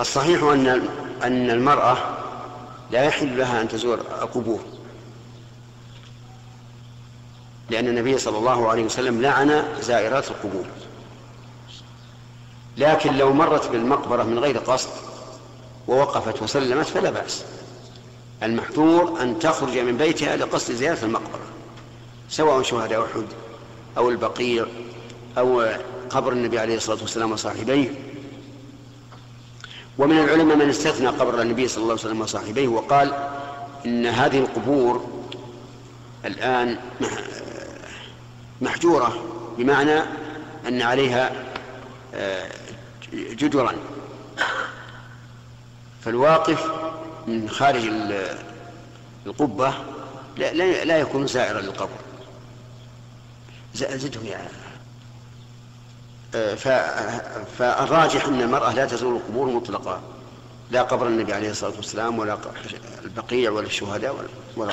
الصحيح أن أن المرأة لا يحل لها أن تزور القبور لأن النبي صلى الله عليه وسلم لعن زائرات القبور. لكن لو مرت بالمقبرة من غير قصد ووقفت وسلمت فلا بأس. المحذور أن تخرج من بيتها لقصد زيارة المقبرة سواء شهداء أحد أو البقيع أو قبر النبي عليه الصلاة والسلام وصاحبيه. ومن العلماء من استثنى قبر النبي صلى الله عليه وسلم وصاحبيه وقال إن هذه القبور الآن محجورة بمعنى أن عليها آه، جدرا. فالواقف من خارج القبة لا, يكون زائرا للقبر. زده يا فالراجح أن المرأة لا تزور القبور مطلقا لا قبر النبي عليه الصلاة والسلام ولا البقيع ولا الشهداء ولا, ولا